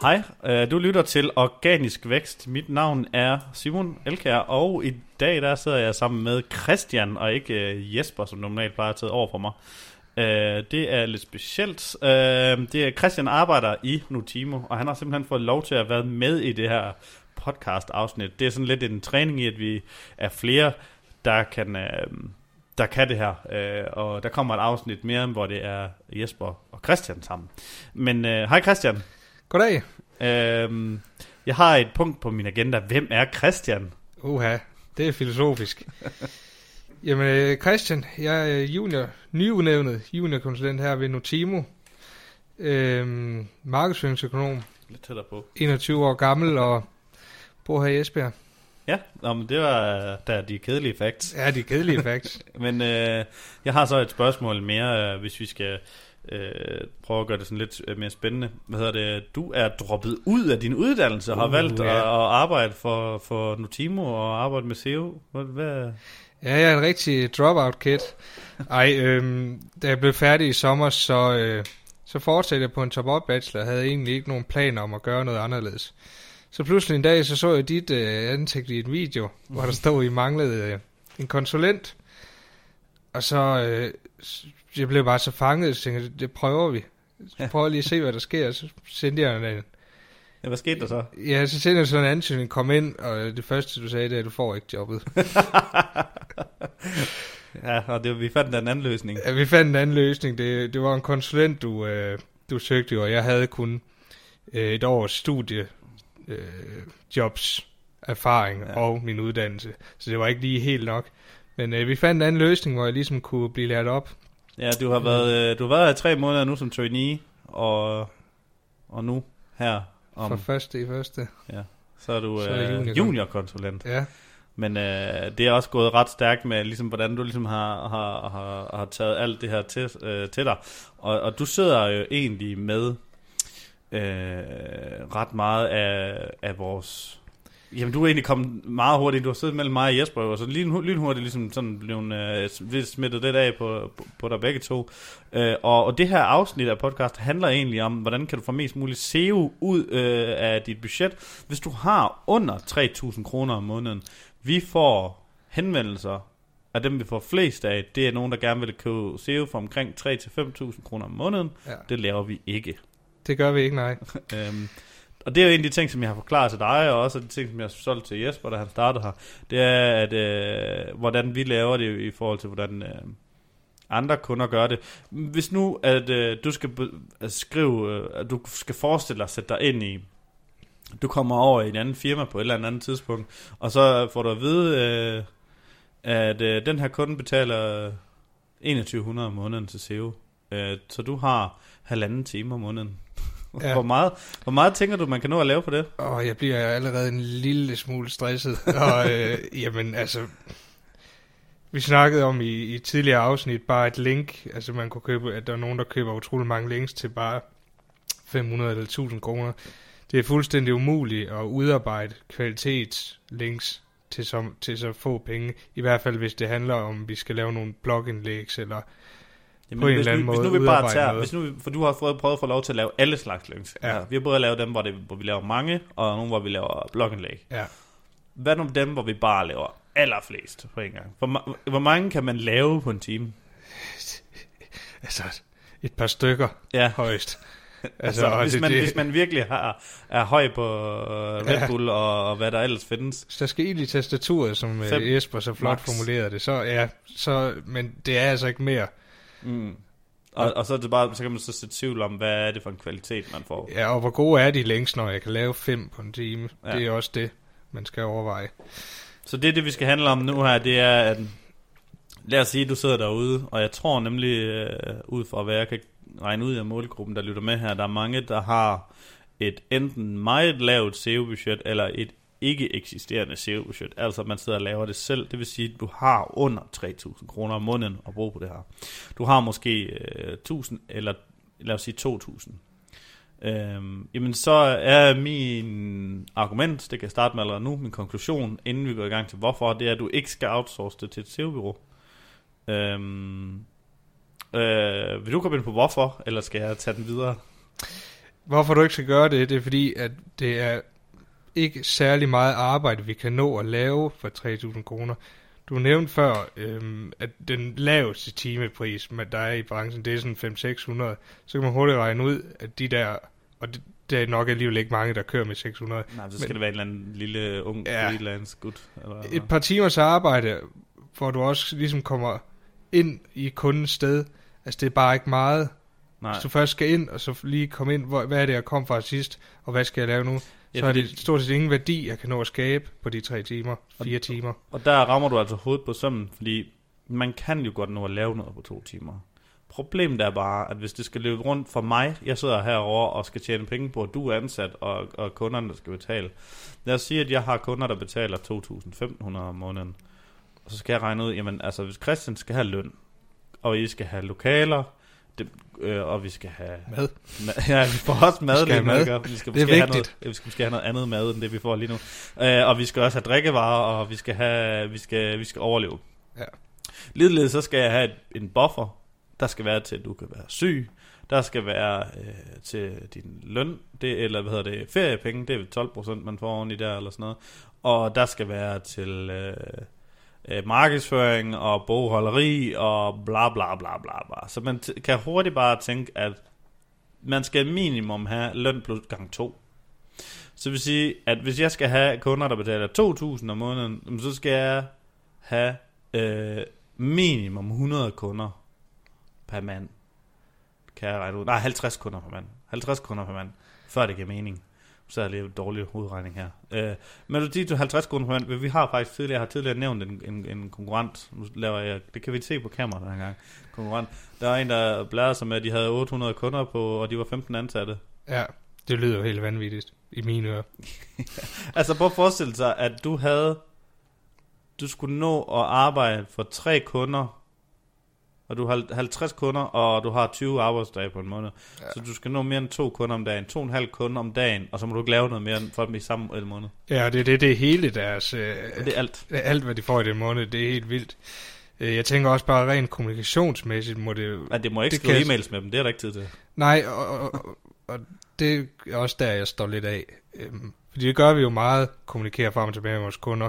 Hej, øh, du lytter til Organisk Vækst. Mit navn er Simon Elkær, og i dag der sidder jeg sammen med Christian, og ikke øh, Jesper, som normalt plejer at tage over for mig. Øh, det er lidt specielt. Det er Christian arbejder i Nutimo, og han har simpelthen fået lov til at være med i det her podcast-afsnit. Det er sådan lidt en træning i, at vi er flere, der kan, der kan det her. Øh, og der kommer et afsnit mere, hvor det er Jesper og Christian sammen. Men øh, hej Christian. Goddag. Øh, jeg har et punkt på min agenda. Hvem er Christian? Uha, det er filosofisk. Jamen, øh, Christian, jeg er junior, nyudnævnet juniorkonsulent her ved Notimo. Øhm, markedsføringsøkonom, Lidt tættere på. 21 år gammel og bor her i Esbjerg. Ja, nå, men det var der er de kedelige facts. Ja, de kedelige facts. Men øh, jeg har så et spørgsmål mere, øh, hvis vi skal øh, prøve at gøre det sådan lidt øh, mere spændende. Hvad hedder det? Du er droppet ud af din uddannelse og har Uh, valgt ja. at, at arbejde for, for Notimo og arbejde med SEO. Hvad, hvad? Ja, jeg er en rigtig dropout kid. Ej, øhm, da jeg blev færdig i sommer, så, øh, så fortsatte jeg på en top-up bachelor. Jeg havde egentlig ikke nogen planer om at gøre noget anderledes. Så pludselig en dag, så så jeg dit øh, ansigt i et video, hvor der stod, I manglede øh, en konsulent. Og så, øh, jeg blev bare så fanget, så tænkte det prøver vi. Så prøver lige at se, hvad der sker. Så sendte jeg en, Ja, hvad skete der så? ja, så sendte jeg sådan en ansøgning, kom ind, og det første, du sagde, det er, at du får ikke jobbet. Ja, og det, vi fandt en anden løsning. Ja, vi fandt en anden løsning. Det, det var en konsulent, du, øh, du søgte jo, og jeg havde kun øh, et års studie, øh, jobs, erfaring ja. og min uddannelse. Så det var ikke lige helt nok. Men øh, vi fandt en anden løsning, hvor jeg ligesom kunne blive lært op. Ja, du har været, øh, du har været her tre måneder nu som trainee, og, og nu her Om. Fra om, første i første. så er du så er jeg øh, junior- juniorkonsulent. Ja, Men øh, det er også gået ret stærkt med, ligesom, hvordan du ligesom har, har, har, har taget alt det her til, øh, til dig. Og, og du sidder jo egentlig med øh, ret meget af, af vores... Jamen, du er egentlig kommet meget hurtigt. Du har siddet mellem mig og Jesper, og så lyn, lynhurtigt ligesom sådan blevet øh, smittet lidt af på, på, på dig begge to. Øh, og, og det her afsnit af podcast handler egentlig om, hvordan kan du få mest muligt SEO ud øh, af dit budget, hvis du har under 3.000 kroner om måneden. Vi får henvendelser af dem, vi får flest af. Det er nogen, der gerne vil købe SEO for omkring 3-5.000 kroner om måneden. ja. Det laver vi ikke. Det gør vi ikke, nej. Øhm, og det er jo en af de ting, som jeg har forklaret til dig, og også de ting, som jeg har solgt til Jesper, da han startede her. Det er, at øh, hvordan vi laver det i forhold til, hvordan øh, andre kunder gør det. Hvis nu, at øh, du skal at skrive, øh, at du skal forestille dig at sætte dig ind i, du kommer over i en anden firma på et eller andet tidspunkt, og så får du at vide, øh, at øh, den her kunde betaler 2100 om måneden til SEO. Øh, så du har halvanden time om måneden. Ja. Hvor, meget, hvor meget tænker du, man kan nå at lave på det? Og jeg bliver allerede en lille smule stresset. Og øh, jamen, altså... Vi snakkede om i, i tidligere afsnit bare et link. Altså man kunne købe, at der er nogen, der køber utrolig mange links til bare 500 eller 1000 kroner. Det er fuldstændig umuligt at udarbejde kvalitetslinks til så, til så få penge. I hvert fald hvis det handler om, vi skal lave nogle blogindlægs eller Jamen, På en hvis eller anden nu, måde hvis nu vi bare tager, noget. hvis nu, vi- for du har fået, prøvet at få lov til at lave alle slags links. Ja. vi har både lavet dem, hvor, det, hvor vi laver mange, og nogle, hvor vi laver blogindlæg. ja, Hvad nu med dem, hvor vi bare laver allerflest på en gang? Hvor, hvor mange kan man lave på en time? altså et par stykker Ja, højst. altså, og hvis, det- man, det- hvis man virkelig har, er høj på øh, Red Ja. Bull og, og hvad der ellers findes. Så der skal i tastaturet, som Fem øh, Jesper så flot max. formulerede det. Så ja, så, men det er altså ikke mere. Mm. Og, og så, er det bare, så kan man så sætte tvivl om, hvad er det for en kvalitet, man får. Ja, og hvor gode er de længst, når jeg kan lave fem på en time? Ja. Det er også det, man skal overveje. Så det, det vi skal handle om nu her, det er, at lad os sige, at du sidder derude, og jeg tror nemlig, øh, ud fra hvad jeg kan regne ud af målgruppen, der lytter med her, der er mange, der har et enten meget lavt SEO-budget, eller et ikke eksisterende SEO-budget. Altså, man sidder og laver det selv. Det vil sige, at du har under 3.000 kroner om måneden at bruge på det her. Du har måske øh, 1.000, eller lad os sige 2.000. Øhm, jamen så er min argument, det kan jeg starte med allerede nu, min konklusion, inden vi går i gang til hvorfor, det er, at du ikke skal outsource det til et SEO-bureau. Øhm, øh, vil du komme ind på hvorfor, eller skal jeg tage den videre? Hvorfor du ikke skal gøre det, det er fordi, at det er ikke særlig meget arbejde, vi kan nå at lave for 3.000 kroner. Du nævnte før, øhm, at den laveste timepris, man- der er i branchen, det er sådan 500-600. Så kan man hurtigt regne ud, at de der, og det, det er nok alligevel ikke mange, der kører med 600. Nej, så skal Men- det være en eller anden lille ung Ja. ja. freelance gut. Eller, Et par timers arbejde, hvor du også ligesom kommer ind i kundens sted. Altså det er bare ikke meget. Nej, Hvis du først skal ind, og så lige komme ind, hvor, hvad er det, jeg kom fra sidst, og hvad skal jeg lave nu? Ja, så er det stort set ingen værdi, jeg kan nå at skabe på de tre timer, fire timer. og der rammer du altså hovedet på sømmen, fordi man kan jo godt nå at lave noget på to timer. Problemet er bare, at hvis det skal løbe rundt for mig, jeg sidder herovre og skal tjene penge på, at du er ansat, og, og kunderne der skal betale. Lad os sige, at jeg har kunder, der betaler 2.500 om måneden. Og så skal jeg regne ud, jamen altså, hvis Christian skal have løn, og I skal have lokaler, det, øh, og vi skal have Mad. Ma- ja, vi får også mad. skal have mad. Vi skal Det er måske have vigtigt. noget, vi skal måske have noget andet mad, end det vi får lige nu. Øh, og vi skal også have drikkevarer, og vi skal, have, vi skal, vi skal overleve. Ja. Ligeledes så skal jeg have et, en buffer. Der skal være til, at du kan være syg. Der skal være øh, til din løn, det, eller hvad hedder det, feriepenge, det er 12 procent, man får oven i der, eller sådan noget. Og der skal være til øh, øh, markedsføring og bogholderi og bla bla bla bla bla. Så man t- kan hurtigt bare tænke, at man skal minimum have løn plus gang 2. Så det vil sige, at hvis jeg skal have kunder, der betaler 2.000 om måneden, så skal jeg have øh, minimum 100 kunder per mand. Kan jeg regne ud? Nej, 50 kunder per mand. 50 kunder per mand, før det giver mening. Så er det dårlig hovedregning her. Øh, siger 50 kunder per mand, vi har faktisk tidligere, har tidligere nævnt en, en, en konkurrent, nu laver jeg, det kan vi se på kamera den gang, konkurrent. Der er en, der bladrede sig med, at de havde 800 kunder på, og de var 15 ansatte. Ja, det lyder jo helt vanvittigt i mine ører. Altså prøv at forestille sig, at du havde, du skulle nå at arbejde for tre kunder, og du har 50 kunder, og du har 20 arbejdsdage på en måned. Ja. Så du skal nå mere end to kunder om dagen, to og en halv kunder om dagen, og så må du ikke lave noget mere end for dem i samme en måned. Ja, det er det, det er hele deres... Øh, det er alt. alt, hvad de får i den måned, det er helt vildt. Øh, Jeg tænker også bare rent kommunikationsmæssigt må det. Ja, det må ikke Det skrive kan- e-mails med dem, det er der ikke tid til. Nej, og, og, og, det er også der, jeg står lidt af. Øhm, Fordi det gør vi jo meget, kommunikerer frem og tilbage med vores kunder,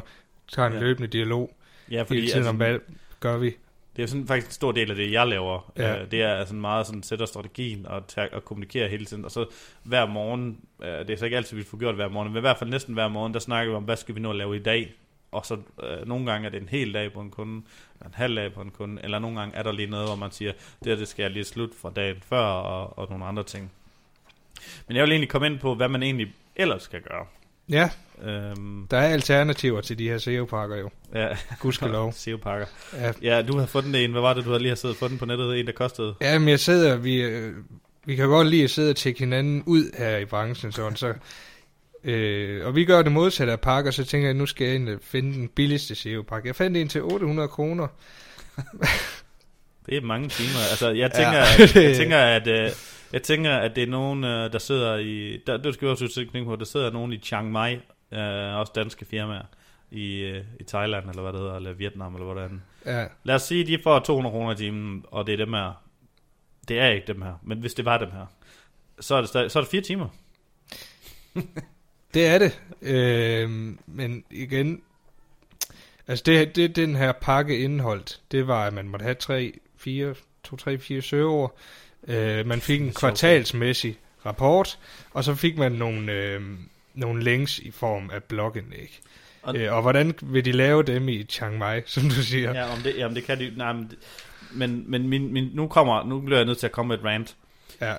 tager en Ja. løbende dialog Ja, hele tiden om, hvad gør vi. Det er sådan faktisk en stor del af det, jeg laver. Ja. Ja. Det er altså meget sådan, sætter strategien og, tager, og kommunikerer hele tiden. Og så hver morgen, øh, det er så ikke altid, vi får gjort hver morgen, men i hvert fald næsten hver morgen, der snakker vi om, hvad skal vi nå at lave i dag? Og så øh, nogle gange er det en hel dag på en kunde, eller en halv dag på en kunde, eller nogle gange er der lige noget, hvor man siger, det her, det skal jeg lige slutte fra dagen før, og, og nogle andre ting. Men jeg vil egentlig komme ind på, hvad man egentlig ellers skal gøre. Ja, Øhm, der er alternativer til de her SEO-pakker jo. ja, Gudskelov. SEO-pakker. Ja, Ja, du har fundet en. Hvad var det, du havde lige har siddet og fundet på nettet? En, der kostede ja men jeg sidder, vi, øh, vi kan godt lide at sidde og tjekke hinanden ud her i branchen, sådan, så, øh, og vi gør det modsatte af pakker, så tænker jeg, nu skal jeg ind finde den billigste SEO-pakke. Jeg fandt en til 800 kroner. Det er mange timer. Altså, jeg tænker, ja. at, jeg tænker, at, øh, jeg tænker, at det er nogen, øh, der sidder i... Der, det skal vi også tænke på. Der sidder nogen i Chiang Mai, øh, også danske firmaer, i, øh, i Thailand, eller hvad det hedder, eller Vietnam, eller hvordan. Ja, Lad os sige, at de får 200 kroner i timen, og det er dem her. Det er ikke dem her, men hvis det var dem her, så er det, stadig, så er det fire timer. det er det. Øh, men igen, altså det, det den her pakke indeholdt, det var, at man måtte have 3, 4, 2, 3, 4 søgeord. Øh, man fik en kvartalsmæssig rapport, og så fik man nogle, øh, nogle links i form af blogindlæg. Og- øh, og hvordan vil de lave dem i Chiang Mai, som du siger? Ja, om det, jamen det kan de... Nej, men, det- men, men min, min, nu kommer, nu bliver jeg nødt til at komme med et rant. Ja,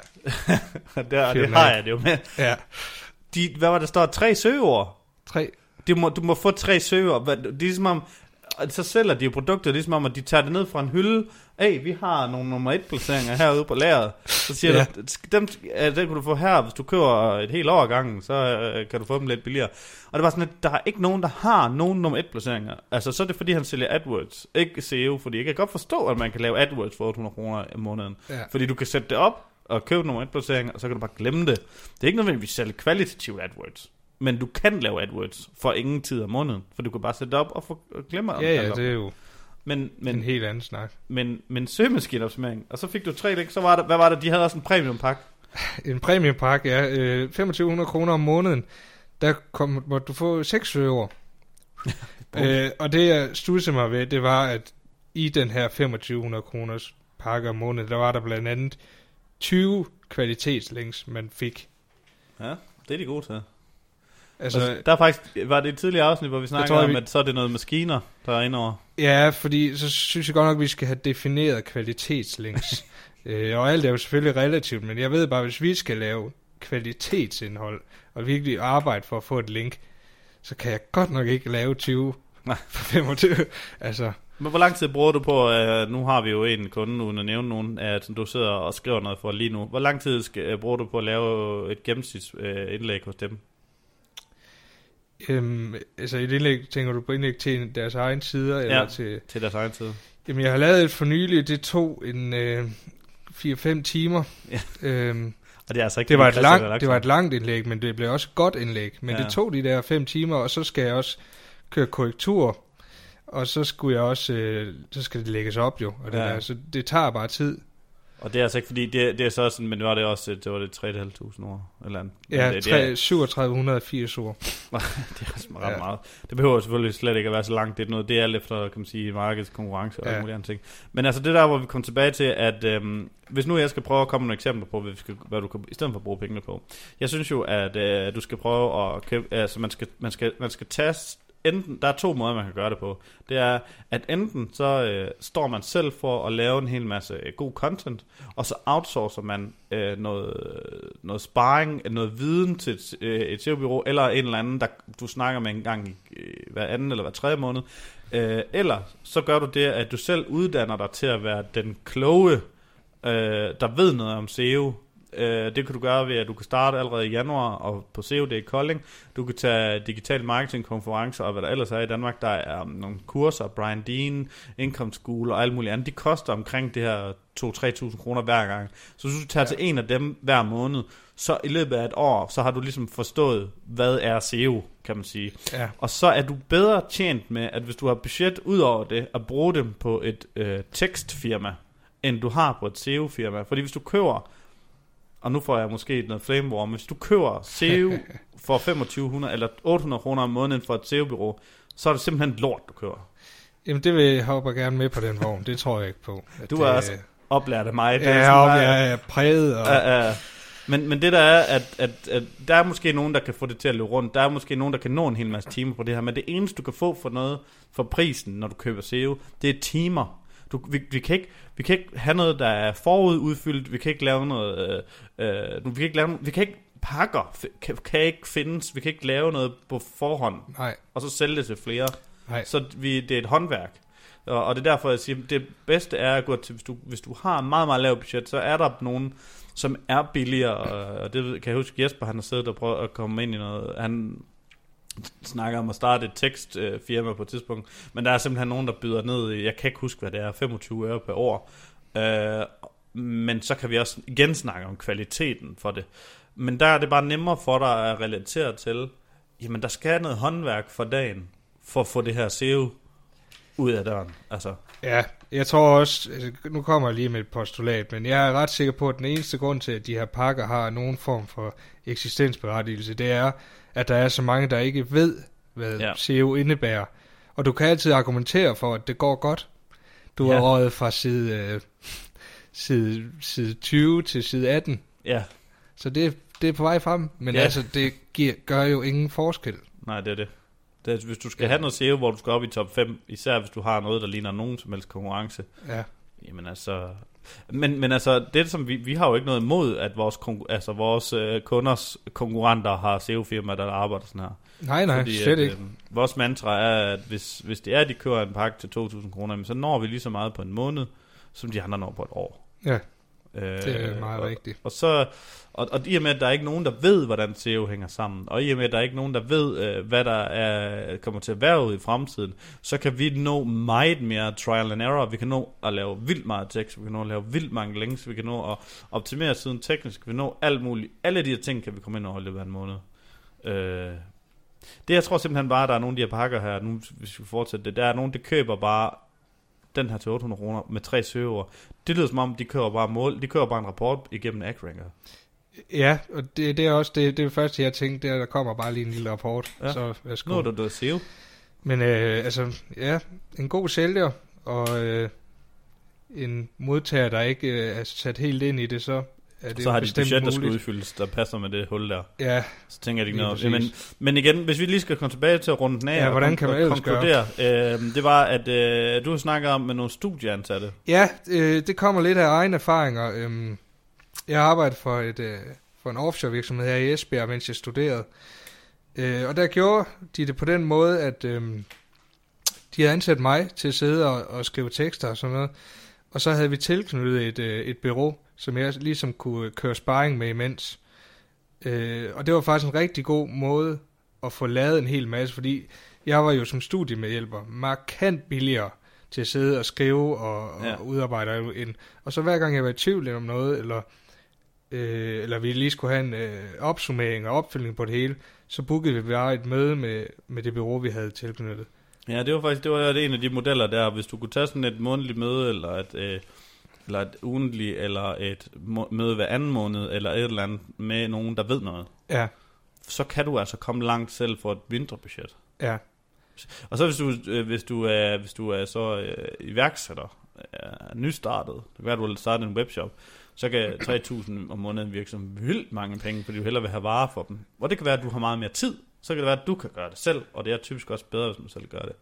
der, det har jeg det jo med. ja. De, hvad var der står? Tre søgeord. Tre. Du må, du må få tre. Hvad- Det er ligesom om, så sælger de jo produkter, ligesom om, at de tager det ned fra en hylde. Hey, vi har nogle nummer et placeringer herude på lageret. Så siger Ja. ja. du, dem, øh, den kan du få her, hvis du køber et helt år gangen, så øh, kan du få dem lidt billigere. Og det var sådan, at der er ikke nogen, der har nogen nummer et placeringer. Altså, så er det fordi, han sælger AdWords, ikke SEO, fordi jeg kan godt forstå, at man kan lave AdWords for 800 kroner om måneden. Ja. Fordi du kan sætte det op og købe nummer et placering, og så kan du bare glemme det. Det er ikke nødvendigvis sælge kvalitativt AdWords. Men du kan lave AdWords for ingen tid om måneden. For du kan bare sætte det op og, få, og glemme Ja, ja, det er jo Men, men, en helt anden snak. men, men søgemaskineoptimering. Og så fik du tre link. Så var der, hvad var det? De havde også en premium pakke. En præmiepakke, ja. Øh, 2500 kroner om måneden. Der kom, måtte du få 6 søger. øh, og det jeg studsede mig ved, det var, at i den her 2500 kroners pakke om måneden, der var der blandt andet 20 kvalitetslinks, man fik. Ja, det er de gode til. Altså, Altså, der er faktisk, var det et tidligere afsnit, hvor vi snakkede tror, om, vi- at så er det noget maskiner, der er indover. Ja, fordi så synes jeg godt nok, at vi skal have defineret kvalitetslinks. øh, og alt er jo selvfølgelig relativt, men jeg ved bare, hvis vi skal lave kvalitetsindhold, og virkelig arbejde for at få et link, så kan jeg godt nok ikke lave 20 Nej. for 25. altså, Men hvor lang tid bruger du på, uh, nu har vi jo en kunde, uden at nævne nogen, at du sidder og skriver noget for lige nu. Hvor lang tid skal, uh, bruger du på at lave et gennemsnitsindlæg uh, indlæg hos dem? Øhm, altså et indlæg, tænker du på indlæg til deres egen sider, eller Ja. til... Til deres egen tid? Jamen, jeg har lavet et for nylig, det tog en øh, 4-5 timer. Ja. Øhm, Og det er altså ikke Det var, et langt, det var et langt indlæg, men det blev også et godt indlæg. Men Ja. det tog de der fem timer, og så skal jeg også køre korrektur. Og så skulle jeg også, øh, så skal det lægges op jo. Og det, Ja. der, så det tager bare tid. Og det er altså ikke fordi, det, det er så sådan, men det var det også, det var det 3.500 ord, eller andet. Ja, det, tre- det, er, 3780 ord. det er også ret Ja. meget. Det behøver selvfølgelig slet ikke at være så langt. Det er noget, det er alt efter, kan man sige, markedets konkurrence og Ja. mulige andre ting. Men altså det der, hvor vi kommer tilbage til, at øhm, hvis nu jeg skal prøve at komme nogle eksempler på, hvad, vi skal, hvad du kan, i stedet for at bruge pengene på. Jeg synes jo, at øh, du skal prøve at købe, altså man skal, man skal, man skal tage enten, der er to måder, man kan gøre det på. Det er, at enten så øh, står man selv for at lave en hel masse øh, god content, og så outsourcer man øh, noget, noget sparring, noget viden til et, øh, et SEO-bureau, eller en eller anden, der du snakker med en gang i øh, hver anden eller hver tredje måned. Øh, eller så gør du det, at du selv uddanner dig til at være den kloge, øh, der ved noget om SEO. Øh, det kan du gøre ved, at du kan starte allerede i januar og på COD Kolding. Du kan tage digital marketing konferencer og hvad der ellers er i Danmark. Der er um, nogle kurser, Brian Dean, Income School og alt muligt andet. De koster omkring det her 2-3.000 kroner hver gang. Så hvis du tager ja. til en af dem hver måned, så i løbet af et år, så har du ligesom forstået, hvad er SEO, kan man sige. Ja, Og så er du bedre tjent med, at hvis du har budget ud over det, at bruge dem på et øh, tekstfirma, end du har på et SEO-firma. Fordi hvis du køber, og nu får jeg måske noget flame war, men hvis du køber SEO for 2500 eller 800 kroner om måneden for et SEO-bureau, så er det simpelthen lort, du køber. jamen det vil jeg hopper gerne med på den vogn. Det tror jeg ikke på. At Du det, er også Oplært af mig. Det er Ja, sådan om meget- jeg er præget. Og, Ja, ja. Men, men det der er, at, at, at der er måske nogen, der kan få det til at løbe rundt. Der er måske nogen, der kan nå en hel masse timer på det her. Men det eneste, du kan få for noget for prisen, når du køber SEO, det er timer. Du, vi, vi, kan ikke, vi kan ikke have noget, der er forududfyldt. Vi kan ikke lave noget... Øh, øh, vi kan ikke lave... Vi kan ikke pakker kan, kan ikke findes. Vi kan ikke lave noget på forhånd, nej, og så sælge det til flere. nej. Så vi, det er et håndværk. Og, og det er derfor, jeg siger, det bedste er at gå til, hvis du, hvis du har meget, meget lav budget, så er der nogen, som er billigere, og, og det kan jeg huske, Jesper, han har siddet og prøvet at komme ind i noget, han snakker om at starte et tekstfirma på et tidspunkt, men der er simpelthen nogen, der byder ned i, jeg kan ikke huske, hvad det er, 25 øre per år, øh, men så kan vi også igen snakke om kvaliteten for det. Men der er det bare nemmere for dig at relatere til, jamen der skal noget håndværk for dagen, for at få det her SEO ud af døren. Altså, Ja, jeg tror også, altså, nu kommer jeg lige med et postulat, men jeg er ret sikker på, at den eneste grund til, at de her pakker har nogen form for eksistensberettigelse, det er, at der er så mange, der ikke ved, hvad Ja. SEO indebærer. Og du kan altid argumentere for, at det går godt. Du Ja. har røget fra side, øh, side, side 20 til side 18, ja, så det, det er på vej frem. Men Ja. ja. altså, det giver, gør jo ingen forskel. nej, det er det. det er, hvis du skal Ja. have noget SEO, hvor du skal op i top 5, især hvis du har noget, der ligner nogen som helst konkurrence, Ja, Jamen altså... Men, men altså, det som vi, vi har jo ikke noget imod, at vores, altså vores øh, kunders konkurrenter har SEO-firmaer, der arbejder sådan her. nej, nej, Fordi slet at, ikke. Øh, vores mantra er, at hvis, hvis det er, at de kører en pakke til 2.000 kroner, så når vi lige så meget på en måned, som de andre når på et år. Ja, det er meget og, rigtigt. Og, så, og, og i og med, at der er ikke nogen, der ved, hvordan SEO hænger sammen, og i og med, at der er ikke nogen, der ved, øh, hvad der er, kommer til at være ude i fremtiden, så kan vi nå meget mere trial and error. Vi kan nå at lave vildt meget tekst, vi kan nå at lave vildt mange links, vi kan nå at optimere siden teknisk, vi kan nå alt muligt. Alle de her ting kan vi komme ind og holde i af en måned. Øh, det jeg tror simpelthen bare, at der er nogle af de her pakker her, nu hvis vi fortsætter det, der er nogen, der køber bare den her til 800 kroner med tre søger. Det lyder som om, de kører bare mål, de kører bare en rapport igennem AgRanker. Ja, og det, det er også det, det, første, jeg tænkte, det er, at der kommer bare lige en lille rapport. Ja. Så værsgo. Nu er du død SEO. Men øh, altså, ja, en god sælger, og øh, en modtager, der ikke øh, er sat helt ind i det, så er det Så har de et budget, der skal udfyldes, der passer med det hul der. Ja, Så tænker jeg ikke noget. om-. Men, men igen, hvis vi lige skal komme tilbage til at runde den af Ja, og, hvordan kan man og konkludere, øh, det var, at øh, du har snakket om med nogle studieansatte. ja øh, det kommer lidt af egne erfaringer. Øhm, jeg har arbejdet for, et, øh, for en offshore virksomhed her i Esbjerg, mens jeg studerede. Øh, og der gjorde de det på den måde, at øh, de havde ansat mig til at sidde og, og skrive tekster og sådan noget. Og så havde vi tilknyttet et, øh, et bureau, som jeg ligesom kunne køre sparring med imens. Øh, og det var faktisk en rigtig god måde at få lavet en hel masse, fordi jeg var jo som studiemedhjælper markant billigere til at sidde og skrive og, og Ja. udarbejde en. Og så hver gang jeg var i tvivl om noget, eller, øh, eller vi lige skulle have en øh, opsummering og opfølgning på det hele, så bookede vi bare et møde med, med det bureau, vi havde tilknyttet. Ja, det var faktisk det var en af de modeller der, hvis du kunne tage sådan et månedligt møde, eller et, øh, eller et ugentligt, eller et møde hver anden måned, eller et eller andet med nogen, der ved noget, Ja, så kan du altså komme langt selv for et mindre budget. ja, Og så hvis du, øh, hvis du, er, hvis du er så øh, iværksætter, er nystartet, det kan være, du vil starte en webshop, så kan 3.000 om måneden virke som vildt mange penge, fordi du hellere vil have varer for dem. Og det kan være, at du har meget mere tid, så kan det være, at du kan gøre det selv, og det er typisk også bedre, hvis man selv gør det.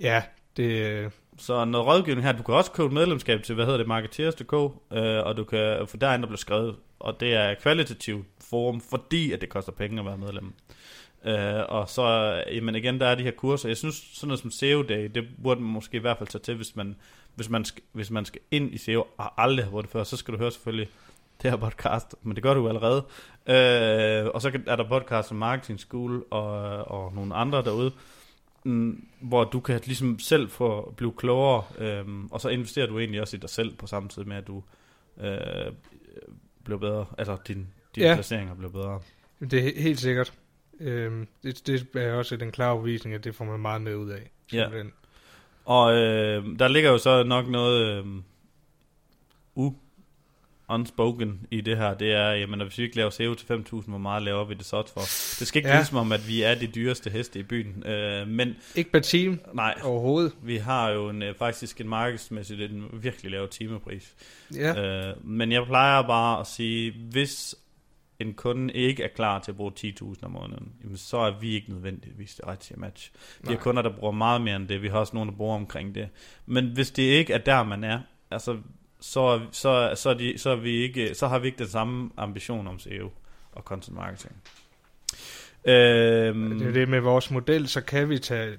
ja, det, Så noget rådgivning her, du kan også købe et medlemskab til, hvad hedder det, Marketeers.dk, øh, og du kan, få derinde der bliver skrevet, og det er kvalitativt forum, fordi at det koster penge at være medlem. Øh, og så, jamen igen, der er de her kurser. Jeg synes, sådan noget som SEO Day, det burde man måske i hvert fald tage til, hvis man, hvis man, skal, hvis man skal ind i SEO, og aldrig har brugt det før, så skal du høre selvfølgelig det her podcast, men det gør du jo allerede. Øh, og så er der podcast som Marketing School og, og nogle andre derude, mm, hvor du kan ligesom selv få blive klogere, øhm, og så investerer du egentlig også i dig selv på samme tid med, at du øh, bliver bedre, altså din, dine ja. Placeringer bliver bedre. det er he- helt sikkert. Øhm, det, det er også den klare overbevisning, at det får man meget med ud af. Ja. Og øh, der ligger jo så nok noget øh, u unspoken i det her, det er, jamen, hvis vi ikke laver SEO til 5.000, hvor meget laver vi det så for? Det skal ikke ja. Lyde som om, at vi er de dyreste heste i byen, øh, men Ikke per team nej, overhovedet. vi har jo en, øh, faktisk en markedsmæssigt en virkelig lav timepris. Ja, Øh, men jeg plejer bare at sige, hvis en kunde ikke er klar til at bruge 10.000 om måneden, jamen så er vi ikke nødvendigvis det rigtige match. Vi har kunder, der bruger meget mere end det. Vi har også nogen, der bruger omkring det. Men hvis det ikke er der, man er, altså, så, så, så, de, så, vi ikke, så har vi ikke den samme ambition om SEO og content marketing. Øhm, det er det med vores model, så kan vi tage,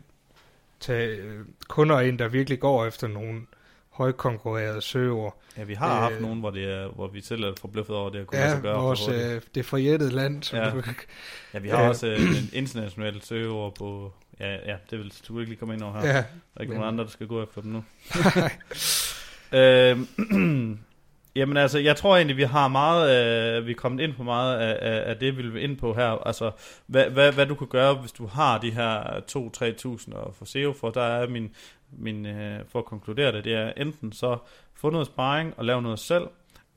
tage øh, kunder ind, der virkelig går efter nogle højkonkurrerede søgeord. ja, vi har haft øh, nogen, hvor, det er, hvor vi selv er forbløffet over det at kunne lade Ja, sig gøre. vores, øh, det forjættede land. Som Ja. Du, Ja, vi har Ja. også øh, en international søgeord på... Ja, ja, det vil du ikke lige komme ind over her. Ja, der er ikke men- nogen andre, der skal gå efter dem nu. Øh, jamen altså, jeg tror egentlig, vi har meget... Øh, vi er kommet ind på meget af, af, af det, vi vil ind på her. Altså, hvad, hvad, hvad du kan gøre, hvis du har de her 2-3.000 og få SEO for. Der er min, min øh, for at konkludere det, det er enten så få noget sparring og lave noget selv,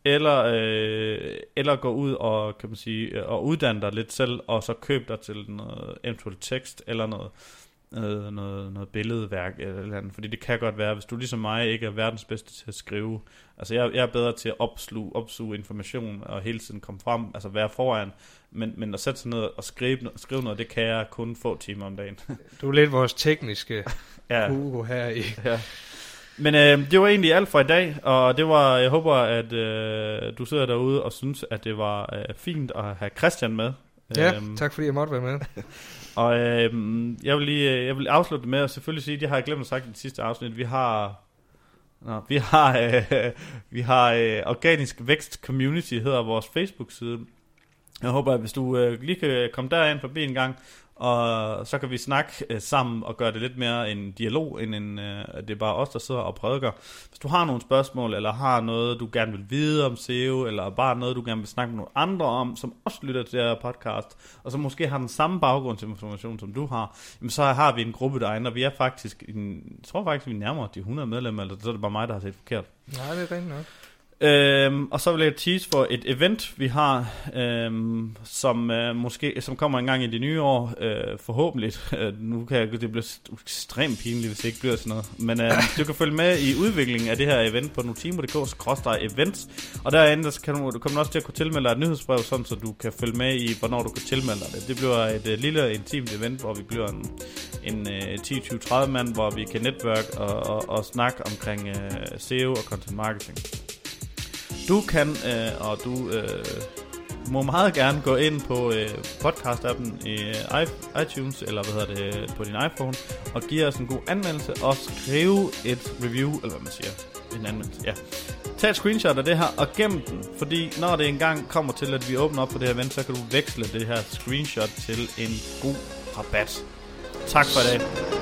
eller, øh, eller gå ud og, kan man sige, øh, og uddanne dig lidt selv, og så køb dig til noget eventuelt tekst, eller noget, noget, noget, noget billedværk, eller, eller andet. Fordi det kan godt være, hvis du ligesom mig ikke er verdens bedste til at skrive, altså jeg, jeg er bedre til at opsluge, opsuge information, og hele tiden komme frem, altså være foran, men, men at sætte sig ned og skrive, skrive noget, det kan jeg kun få timer om dagen. du er lidt vores tekniske ja. guru her i. Ja. Men øh, det var egentlig alt for i dag, og det var, jeg håber, at øh, du sidder derude og synes, at det var øh, fint at have Christian med. Ja, Øhm, tak fordi jeg måtte være med. Og øh, jeg vil lige øh, jeg vil afslutte med at selvfølgelig sige, har jeg glemt at sagt i det sidste afsnit, vi har Nå, vi har øh, vi har øh, Organisk Vækst Community hedder vores Facebook side. Jeg håber, at hvis du øh, lige kan komme derind forbi en gang, og så kan vi snakke øh, sammen og gøre det lidt mere en dialog, end en, øh, det er bare os, der sidder og prædiker. Hvis du har nogle spørgsmål, eller har noget, du gerne vil vide om SEO, eller bare noget, du gerne vil snakke med nogle andre om, som også lytter til det her podcast, og som måske har den samme baggrundsinformation, som du har, jamen så har vi en gruppe derinde, og vi er faktisk, en, jeg tror faktisk, vi nærmer os de 100 medlemmer, eller så er det bare mig, der har set forkert. Nej, det er rent nok. Øhm, og så vil jeg tease for et event, vi har, øhm, som øh, måske som kommer en gang i det nye år, øh, forhåbentlig. Øh, nu kan jeg, det bliver ekstremt pinligt, hvis det ikke bliver sådan noget. Men øh, du kan følge med i udviklingen af det her event på notimo.dk-events. Og derinde så kan du, du kommer også til at kunne tilmelde dig et nyhedsbrev, sådan så du kan følge med i, hvornår du kan tilmelde dig det. Det bliver et øh, lille intimt event, hvor vi bliver en, en øh, 10-20-30 mand, hvor vi kan netværke og, og, og snakke omkring øh, SEO og content marketing. Du kan, øh, og du øh, må meget gerne gå ind på øh, podcast-appen i øh, iTunes, eller hvad hedder det, på din iPhone, og give os en god anmeldelse, og skrive et review, eller hvad man siger, en anmeldelse, ja. Tag et screenshot af det her, og gem den, fordi når det engang kommer til, at vi åbner op på det her event, så kan du veksle det her screenshot til en god rabat. Tak for i dag.